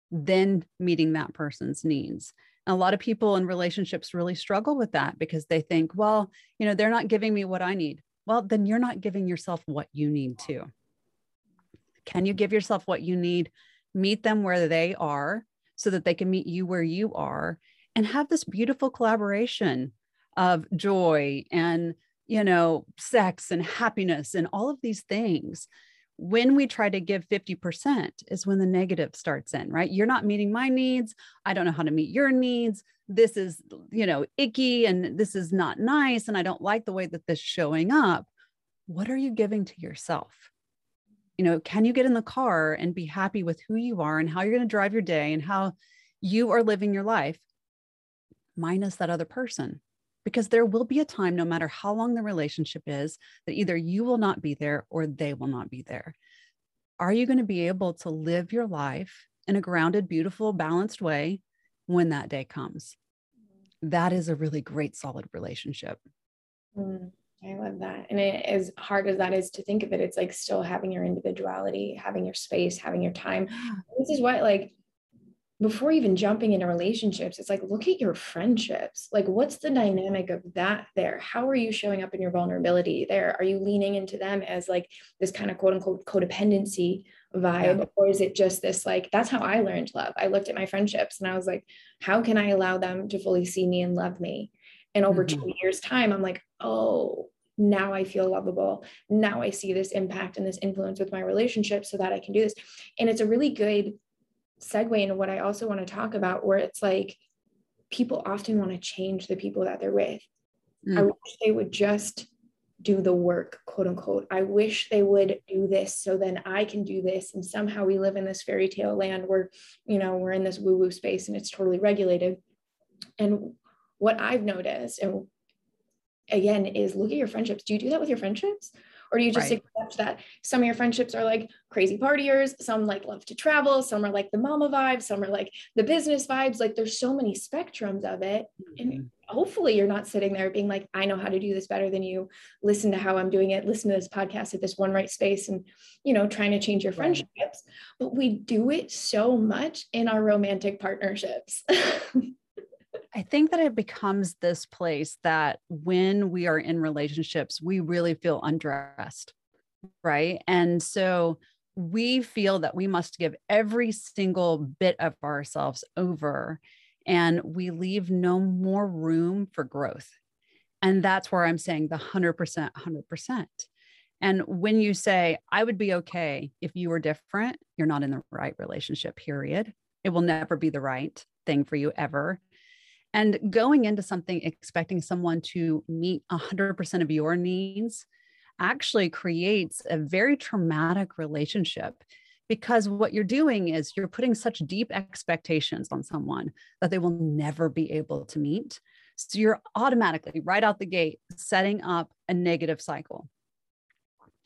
then meeting that person's needs. A lot of people in relationships really struggle with that because they think, well, you know, they're not giving me what I need. Well, then you're not giving yourself what you need to. Can you give yourself what you need? meet them where they are so that they can meet you where you are and have this beautiful collaboration of joy and you know sex and happiness and all of these things when we try to give 50% is when the negative starts in right? You're not meeting my needs. I don't know how to meet your needs. This is you know icky and this is not nice and i don't like the way that this showing up. What are you giving to yourself? You know can you get in the car and be happy with who you are and how you're going to drive your day and how you are living your life minus that other person. Because there will be a time, no matter how long the relationship is, that either you will not be there or they will not be there. Are you going to be able to live your life in a grounded, beautiful, balanced way when that day comes? That is a really great, solid relationship. Mm, I love that. And it, as hard as that is to think of it, it's like still having your individuality, having your space, having your time. This is what, like, before even jumping into relationships, it's like, look at your friendships. Like, what's the dynamic of that there? How are you showing up in your vulnerability there? Are you leaning into them as like this kind of quote unquote codependency vibe? Yeah. Or is it just this, like, that's how I learned love? I looked at my friendships and I was like, how can I allow them to fully see me and love me? And over mm-hmm. two years' time, I'm like, oh, now I feel lovable. Now I see this impact and this influence with my relationship so that I can do this. And it's a really good segue into what I also want to talk about, where it's like people often want to change the people that they're with. Mm. I wish they would just do the work, quote unquote. I wish they would do this so then I can do this. And somehow we live in this fairy tale land where, you know, we're in this woo woo space and it's totally regulated. And what I've noticed, and again, is look at your friendships. Do you do that with your friendships? Or do you just right. accept that some of your friendships are like crazy partiers, some like love to travel, some are like the mama vibes, some are like the business vibes. Like there's so many spectrums of it. Mm-hmm. And hopefully you're not sitting there being like, I know how to do this better than you. Listen to how I'm doing it. Listen to this podcast at this one right space and, you know, trying to change your friendships. Right. But we do it so much in our romantic partnerships. I think that it becomes this place that when we are in relationships, we really feel undressed. Right. And so we feel that we must give every single bit of ourselves over and we leave no more room for growth. And that's where I'm saying the 100%, 100%. And when you say, I would be okay if you were different, you're not in the right relationship, period. It will never be the right thing for you ever. And going into something expecting someone to meet 100% of your needs actually creates a very traumatic relationship because what you're doing is you're putting such deep expectations on someone that they will never be able to meet. So you're automatically right out the gate setting up a negative cycle.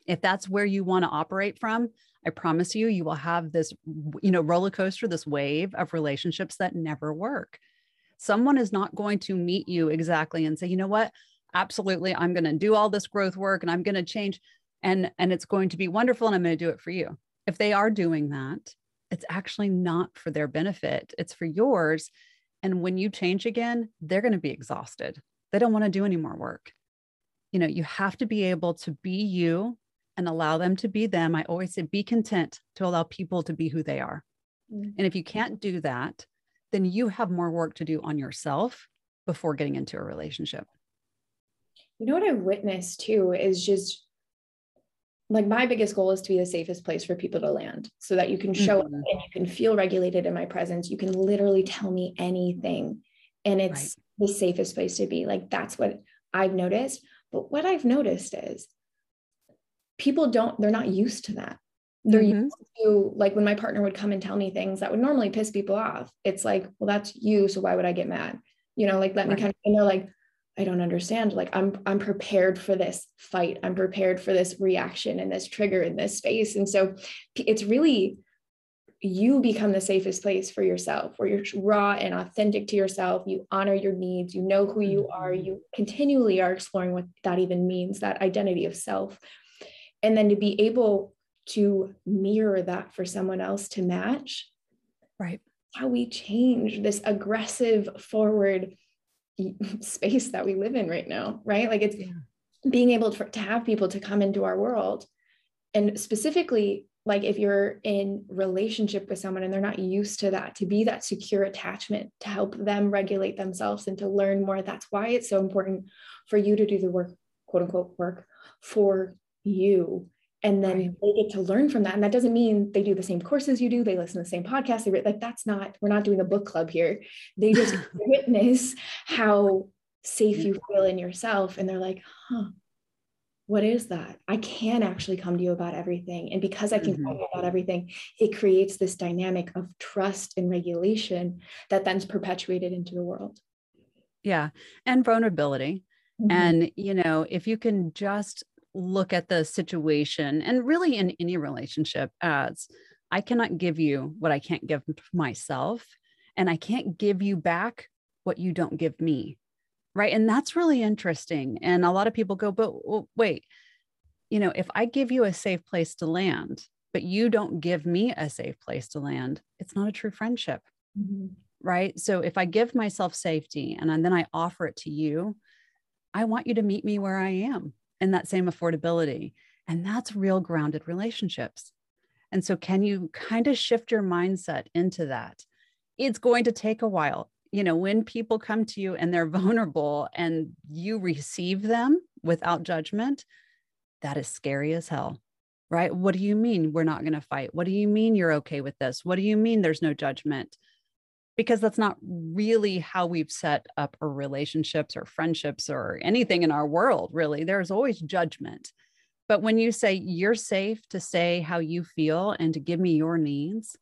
If that's where you want to operate from, I promise you, you will have this, you know, roller coaster, this wave of relationships that never work someone is not going to meet you exactly and say, you know what? Absolutely, I'm going to do all this growth work and I'm going to change and and it's going to be wonderful and I'm going to do it for you. If they are doing that, it's actually not for their benefit. It's for yours. And when you change again, they're going to be exhausted. They don't want to do any more work. You know, you have to be able to be you and allow them to be them. I always say be content to allow people to be who they are. Mm-hmm. And if you can't do that, then you have more work to do on yourself before getting into a relationship. You know what I've witnessed too is just like my biggest goal is to be the safest place for people to land so that you can show mm-hmm. up and you can feel regulated in my presence. You can literally tell me anything and it's right. the safest place to be. Like that's what I've noticed. But what I've noticed is people don't, they're not used to that they're mm-hmm. used to like when my partner would come and tell me things that would normally piss people off it's like well that's you so why would i get mad? You know like let right. me kind of and they're like i don't understand like i'm i'm prepared for this fight. I'm prepared for this reaction and this trigger in this space. And so it's really you become the safest place for yourself where you're raw and authentic to yourself. You honor your needs. You know who you are. Mm-hmm. you continually are exploring what that even means that identity of self. And then to be able to mirror that for someone else to match. Right. How we change this aggressive forward space that we live in right now, right? Like it's yeah. being able to, to have people to come into our world. And specifically, like if you're in relationship with someone and they're not used to that, to be that secure attachment, to help them regulate themselves and to learn more. That's why it's so important for you to do the work, quote unquote, work for you and then right. they get to learn from that and that doesn't mean they do the same courses you do they listen to the same podcast they like that's not we're not doing a book club here they just witness how safe you feel in yourself and they're like huh what is that i can actually come to you about everything and because i can mm-hmm. come about everything it creates this dynamic of trust and regulation that then's perpetuated into the world Yeah. And vulnerability. Mhm. And, you know, if you can just look at the situation and really in any relationship as I cannot give you what I can't give myself, and I can't give you back what you don't give me. Right. And that's really interesting. And a lot of people go, but well, wait, you know, if I give you a safe place to land, but you don't give me a safe place to land, it's not a true friendship. Mhm. Right. So if I give myself safety and then I offer it to you, I want you to meet me where I am in that same affordability. And that's real grounded relationships. And so, can you kind of shift your mindset into that? It's going to take a while. You know, when people come to you and they're vulnerable and you receive them without judgment, that is scary as hell, right? What do you mean we're not going to fight? What do you mean you're okay with this? What do you mean there's no judgment? Because that's not really how we've set up our relationships or friendships or anything in our world, really. There's always judgment. But when you say you're safe to say how you feel and to give me your needs,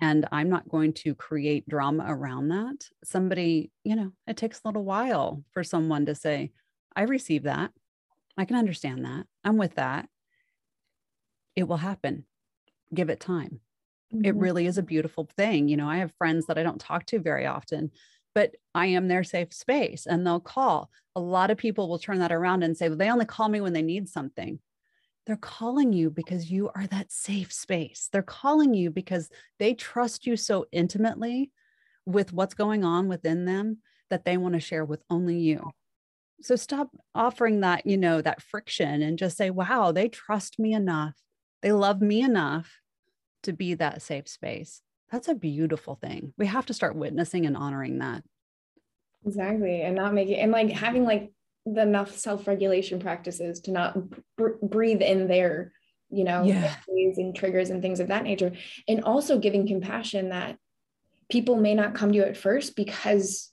and I'm not going to create drama around that, somebody, you know, it takes a little while for someone to say, I receive that. I can understand that. I'm with that. It will happen. Give it time. It Mhm. really is a beautiful thing. You know, I have friends that I don't talk to very often, but I am their safe space and they'll call. A lot of people will turn that around and say, well, they only call me when they need something. They're calling you because you are that safe space. They're calling you because they trust you so intimately with what's going on within them that they want to share with only you. So stop offering that, you know, that friction and just say, wow, they trust me enough. They love me enough to be that safe space. That's a beautiful thing. We have to start witnessing and honoring that. Exactly. And not making, and like having like the enough self-regulation practices to not br- breathe in their, you know, Yeah. and triggers and things of that nature. And also giving compassion that people may not come to you at first because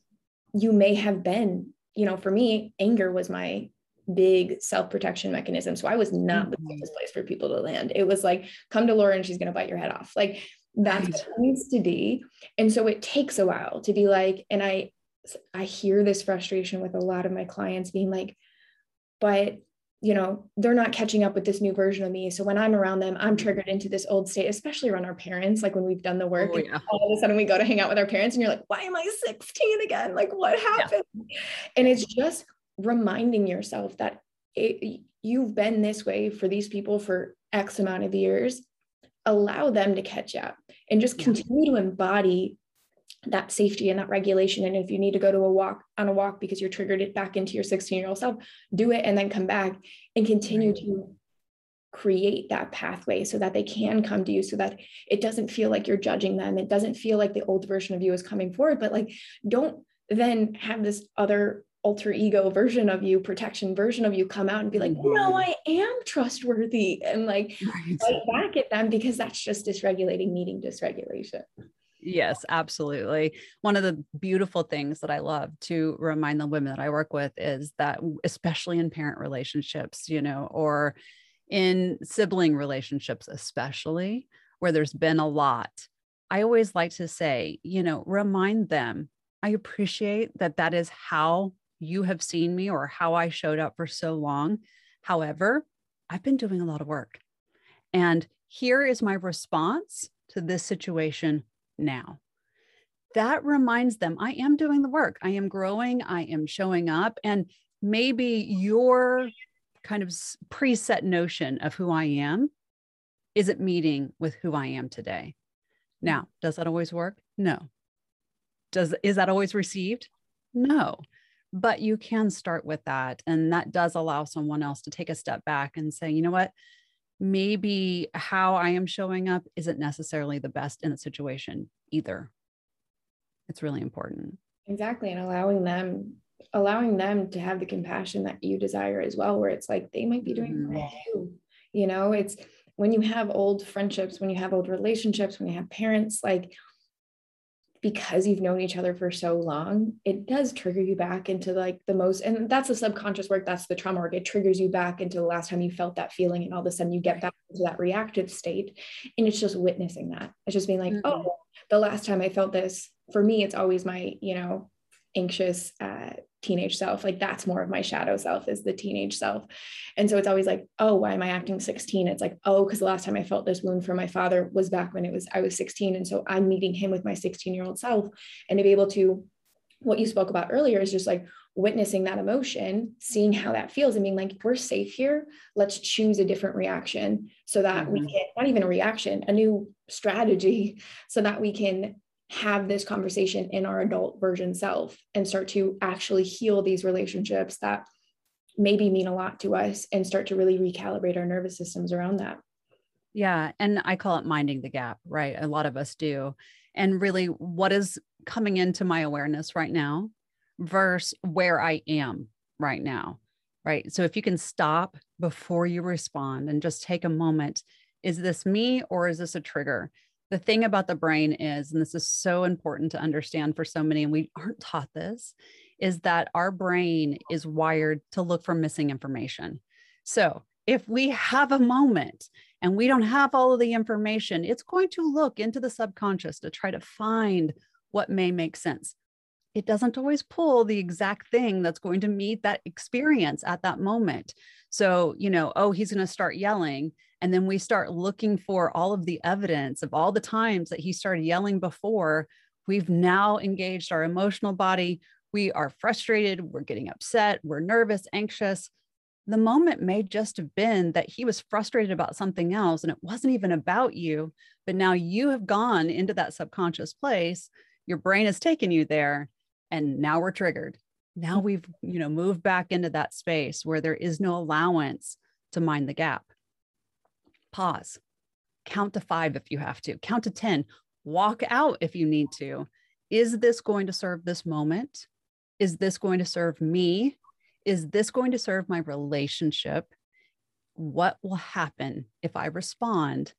you may have been, you know, for me, anger was my big self-protection mechanism. So I was not the Mhm. safest place for people to land. It was like, come to Laura and she's going to bite your head off. Like that's what it needs to be. And so it takes a while to be like, and I, I hear this frustration with a lot of my clients being like, but you know, they're not catching up with this new version of me. So when I'm around them, I'm triggered into this old state, especially around our parents. Like when we've done the work, Oh, and yeah. all of a sudden we go to hang out with our parents, and you're like, why am I 16 again? Like what happened? And it's just reminding yourself that it, you've been this way for these people for X amount of years. Allow them to catch up and just continue to embody that safety and that regulation. And if you need to go to a walk on a walk because you're triggered it back into your 16 year old self, do it and then come back and continue Right. to create that pathway so that they can come to you so that it doesn't feel like you're judging them. It doesn't feel like the old version of you is coming forward, but like don't then have this other alter ego version of you, protection version of you come out and be like, no, Mhm. I am trustworthy and like Right. fight back at them because that's just dysregulating, needing dysregulation. Yes, absolutely. One of the beautiful things that I love to remind the women that I work with is that, especially in parent relationships, you know, or in sibling relationships, especially where there's been a lot, I always like to say, you know, remind them, I appreciate that that is how you have seen me or how I showed up for so long. However, I've been doing a lot of work. And here is my response to this situation now. That reminds them I am doing the work. I am growing. I am showing up. And maybe your kind of preset notion of who I am isn't meeting with who I am today. Now, does that always work? No. Does is that always received? No. But you can start with that. And that does allow someone else to take a step back and say, you know what? maybe how I am showing up isn't necessarily the best in a situation either. It's really important. Exactly. And allowing them, allowing them to have the compassion that you desire as well, where it's like they might be doing Mhm. too. You know, it's when you have old friendships, when you have old relationships, when you have parents, like because you've known each other for so long, it does trigger you back into like the most, and that's the subconscious work, that's the trauma work. It triggers you back into the last time you felt that feeling, and all of a sudden you get back into that reactive state. And it's just witnessing that. It's just being like, Mhm. oh, the last time I felt this, for me, it's always my, you know, anxious uh, teenage self. Like that's more of my shadow self is the teenage self. And so it's always like, oh, why am I acting 16? It's like, oh, because the last time I felt this wound from my father was back when it was I was 16. And so I'm meeting him with my 16 year old self. And to be able to, what you spoke about earlier is just like witnessing that emotion, seeing how that feels, and being like, we're safe here. Let's choose a different reaction so that mm-hmm. we can, not even a reaction, a new strategy, so that we can have this conversation in our adult version self and start to actually heal these relationships that maybe mean a lot to us and start to really recalibrate our nervous systems around that. Yeah. And I call it minding the gap, right? A lot of us do. And really, what is coming into my awareness right now versus where I am right now, right? So if you can stop before you respond and just take a moment, is this me or is this a trigger? The thing about the brain is, and this is so important to understand for so many, and we aren't taught this, is that our brain is wired to look for missing information. So if we have a moment and we don't have all of the information, it's going to look into the subconscious to try to find what may make sense it doesn't always pull the exact thing that's going to meet that experience at that moment. So, you know, oh, he's going to start yelling. And then we start looking for all of the evidence of all the times that he started yelling before. We've now engaged our emotional body. We are frustrated. We're getting upset. We're nervous, anxious. The moment may just have been that he was frustrated about something else and it wasn't even about you. But now you have gone into that subconscious place. Your brain has taken you there and now we're triggered now we've you know moved back into that space where there is no allowance to mind the gap pause count to 5 if you have to count to 10 walk out if you need to is this going to serve this moment is this going to serve me is this going to serve my relationship what will happen if i respond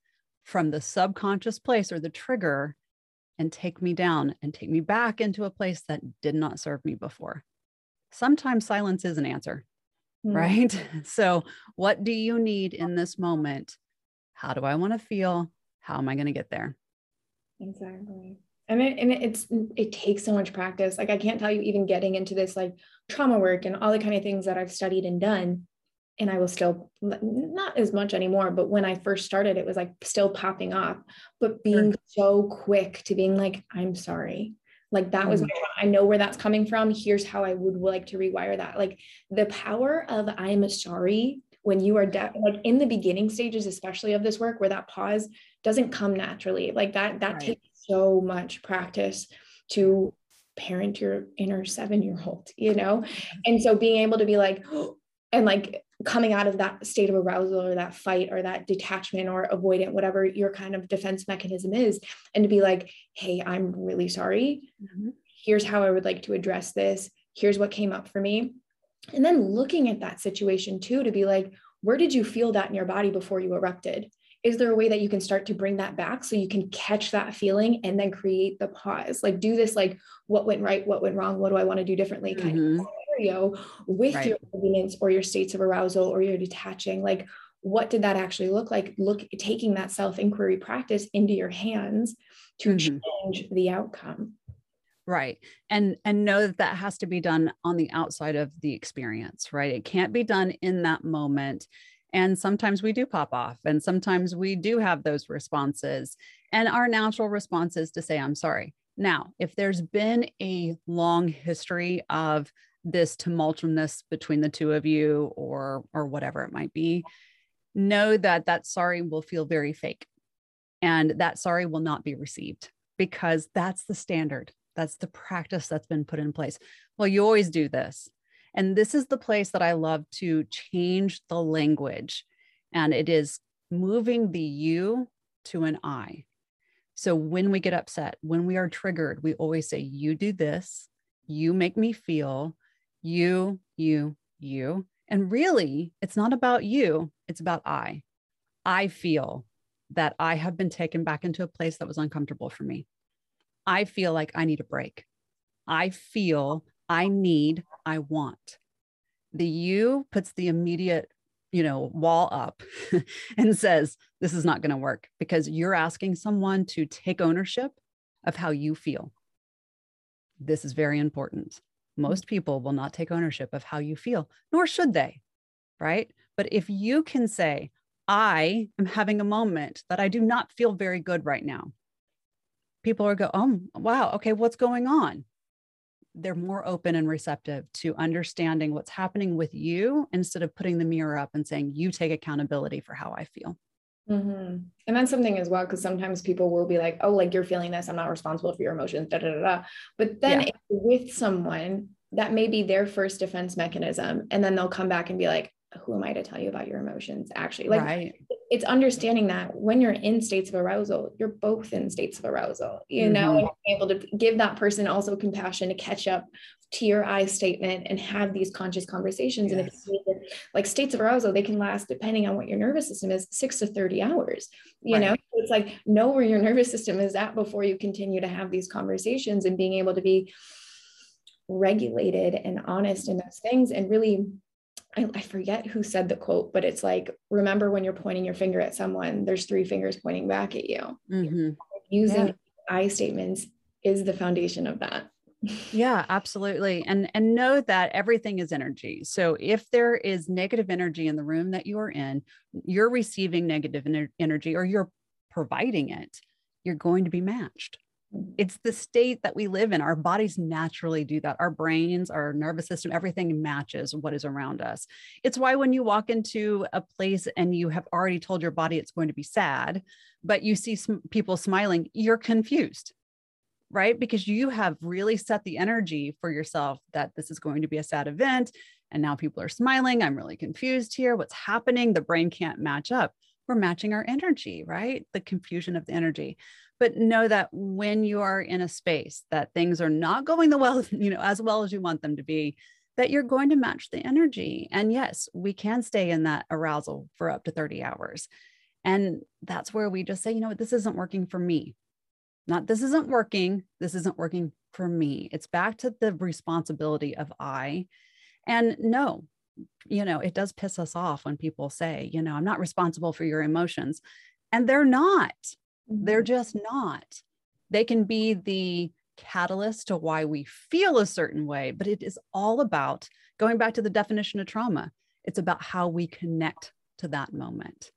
from the subconscious place or the trigger and take me down and take me back into a place that did not serve me before. Sometimes silence is an answer, mm. right? So, what do you need in this moment? How do I want to feel? How am I going to get there? Exactly. And it, and it's it takes so much practice. Like I can't tell you even getting into this like trauma work and all the kind of things that I've studied and done and I will still not as much anymore, but when I first started, it was like still popping up, but being sure. so quick to being like, I'm sorry. Like that was, mm. I know where that's coming from. Here's how I would like to rewire that. Like the power of I'm sorry when you are de- like in the beginning stages, especially of this work, where that pause doesn't come naturally. Like that, that right. takes so much practice to parent your inner seven year old, you know? And so being able to be like, and like coming out of that state of arousal or that fight or that detachment or avoidant, whatever your kind of defense mechanism is, and to be like, hey, I'm really sorry. Mm-hmm. Here's how I would like to address this. Here's what came up for me. And then looking at that situation too, to be like, where did you feel that in your body before you erupted? Is there a way that you can start to bring that back so you can catch that feeling and then create the pause? Like, do this, like, what went right, what went wrong, what do I want to do differently? Kind mm-hmm. of scenario with right. your avoidance or your states of arousal or your detaching like what did that actually look like look taking that self inquiry practice into your hands to mm-hmm. change the outcome right. And and know that that has to be done on the outside of the experience right? It can't be done in that moment. And sometimes we do pop off and sometimes we do have those responses and our natural response is to say i'm sorry. Now if there's been a long history of this tumultuousness between the two of you or or whatever it might be know that that sorry will feel very fake and that sorry will not be received because that's the standard that's the practice that's been put in place well you always do this and this is the place that i love to change the language and it is moving the you to an i so when we get upset when we are triggered we always say you do this you make me feel you, you, you. And really, it's not about you, it's about I. I feel that I have been taken back into a place that was uncomfortable for me. I feel like I need a break. I feel I need, I want. The you puts the immediate, you know, wall up and says, this is not going to work because you're asking someone to take ownership of how you feel. This is very important Most mm-hmm. people will not take ownership of how you feel, nor should they. Right. But if you can say, I am having a moment that I do not feel very good right now, people are go, oh, wow, okay, what's going on? They're more open and receptive to understanding what's happening with you instead of putting the mirror up and saying, you take accountability for how I feel. Mm-hmm. And that's something as well, because sometimes people will be like, oh, like you're feeling this. I'm not responsible for your emotions. Da, da, da, da. But then yeah. with someone, that may be their first defense mechanism. And then they'll come back and be like, who am I to tell you about your emotions? Actually, like right. it's understanding that when you're in states of arousal, you're both in states of arousal, you mm-hmm. know, and able to give that person also compassion to catch up to your I statement and have these conscious conversations. Yes. And if like states of arousal, they can last depending on what your nervous system is, six to 30 hours. You right. know, it's like know where your nervous system is at before you continue to have these conversations and being able to be regulated and honest in those things and really I, I, forget who said the quote, but it's like, remember when you're pointing your finger at someone, there's three fingers pointing back at you. Mm-hmm. Using yeah. I statements is the foundation of that. yeah absolutely and and know that everything is energy so if there is negative energy in the room that you are in you're receiving negative ener- energy or you're providing it you're going to be matched it's the state that we live in. Our bodies naturally do that. Our brains, our nervous system, everything matches what is around us. It's why when you walk into a place and you have already told your body it's going to be sad, but you see people smiling, you're confused, right? Because you have really set the energy for yourself that this is going to be a sad event. And now people are smiling. I'm really confused here. What's happening? The brain can't match up. We're matching our energy, right? The confusion of the energy but know that when you are in a space that things are not going the well you know as well as you want them to be that you're going to match the energy. And yes we can stay in that arousal for up to 30 hours. And that's where we just say you know what? This isn't working for me. Not this isn't working. This isn't working for me. It's back to the responsibility of i. And no you know it does piss us off when people say you know i'm not responsible for your emotions. And they're not they're mm-hmm. just not. They can be the catalyst to why we feel a certain way, but it is all about going back to the definition of trauma. It's about how we connect to that moment.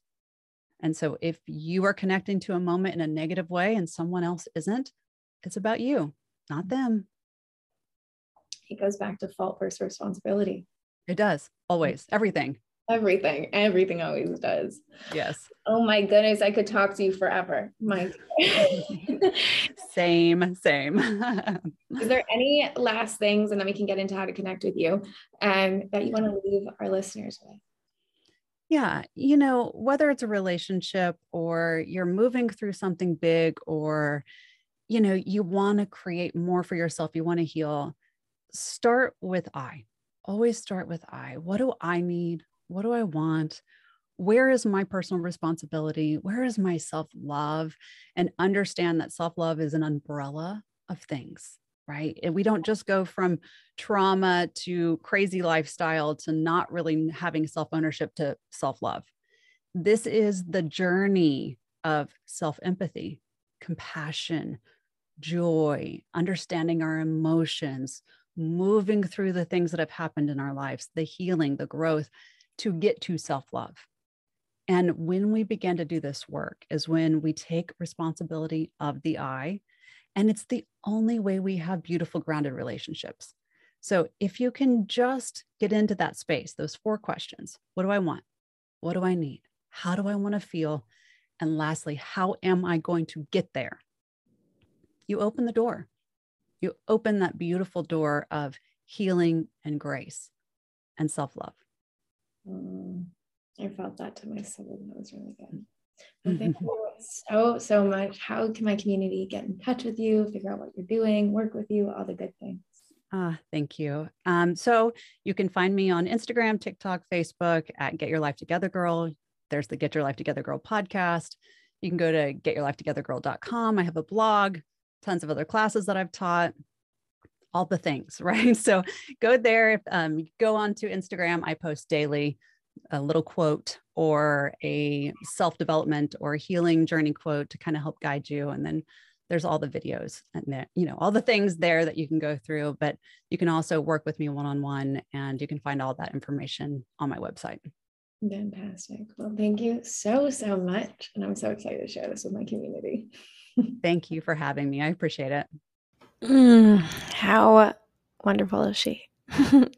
And so if you are connecting to a moment in a negative way and someone else isn't, it's about you, not them. It goes back to fault versus responsibility. It does, always, everything. Everything, everything always does. Yes. Oh my goodness, I could talk to you forever. My same, same. Is there any last things, and then we can get into how to connect with you, um, that you want to leave our listeners with? Yeah, you know, whether it's a relationship or you're moving through something big or you know, you want to create more for yourself, you want to heal, start with I. Always start with I. What do I need? What do I want? Where is my personal responsibility? Where is my self love? And understand that self love is an umbrella of things, right? And we don't just go from trauma to crazy lifestyle to not really having self ownership to self love. This is the journey of self empathy, compassion, joy, understanding our emotions, moving through the things that have happened in our lives, the healing, the growth, to get to self love. And when we begin to do this work, is when we take responsibility of the I. And it's the only way we have beautiful, grounded relationships. So if you can just get into that space, those four questions what do I want? What do I need? How do I want to feel? And lastly, how am I going to get there? You open the door. You open that beautiful door of healing and grace and self love. Mm, I felt that to my soul. That was really good. Well, thank you so, so much. How can my community get in touch with you, figure out what you're doing, work with you, all the good things? Ah, thank you. Um, so you can find me on Instagram, TikTok, Facebook at Get Your Life Together Girl. There's the Get Your Life Together Girl podcast. You can go to getyourlifetogethergirl.com. I have a blog, tons of other classes that I've taught all the things, right? So go there, um, go on to Instagram. I post daily a little quote or a self development or healing journey quote to kind of help guide you. And then there's all the videos and there, you know, all the things there that you can go through. But you can also work with me one on one, and you can find all that information on my website. Fantastic. Well, thank you so, so much. And I'm so excited to share this with my community. thank you for having me. I appreciate it. Mm, how wonderful is she? so,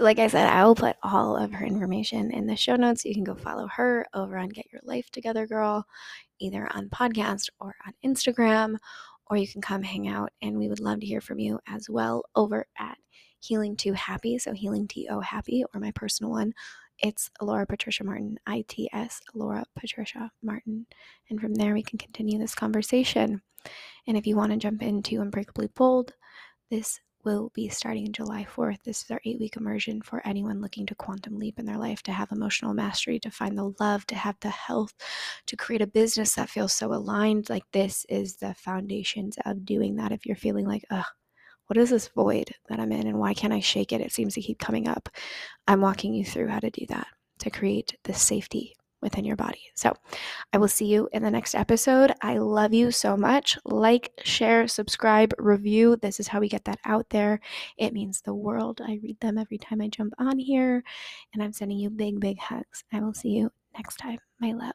like I said, I will put all of her information in the show notes. You can go follow her over on Get Your Life Together Girl, either on podcast or on Instagram, or you can come hang out. And we would love to hear from you as well over at Healing to Happy. So, Healing to Happy, or my personal one, it's Laura Patricia Martin, ITS Laura Patricia Martin. And from there, we can continue this conversation. And if you want to jump into Unbreakably Bold, this will be starting July 4th. This is our eight week immersion for anyone looking to quantum leap in their life, to have emotional mastery, to find the love, to have the health, to create a business that feels so aligned. Like, this is the foundations of doing that. If you're feeling like, ugh, what is this void that I'm in and why can't I shake it? It seems to keep coming up. I'm walking you through how to do that to create this safety within your body. So I will see you in the next episode. I love you so much. Like, share, subscribe, review. This is how we get that out there. It means the world. I read them every time I jump on here, and I'm sending you big, big hugs. I will see you next time. My love.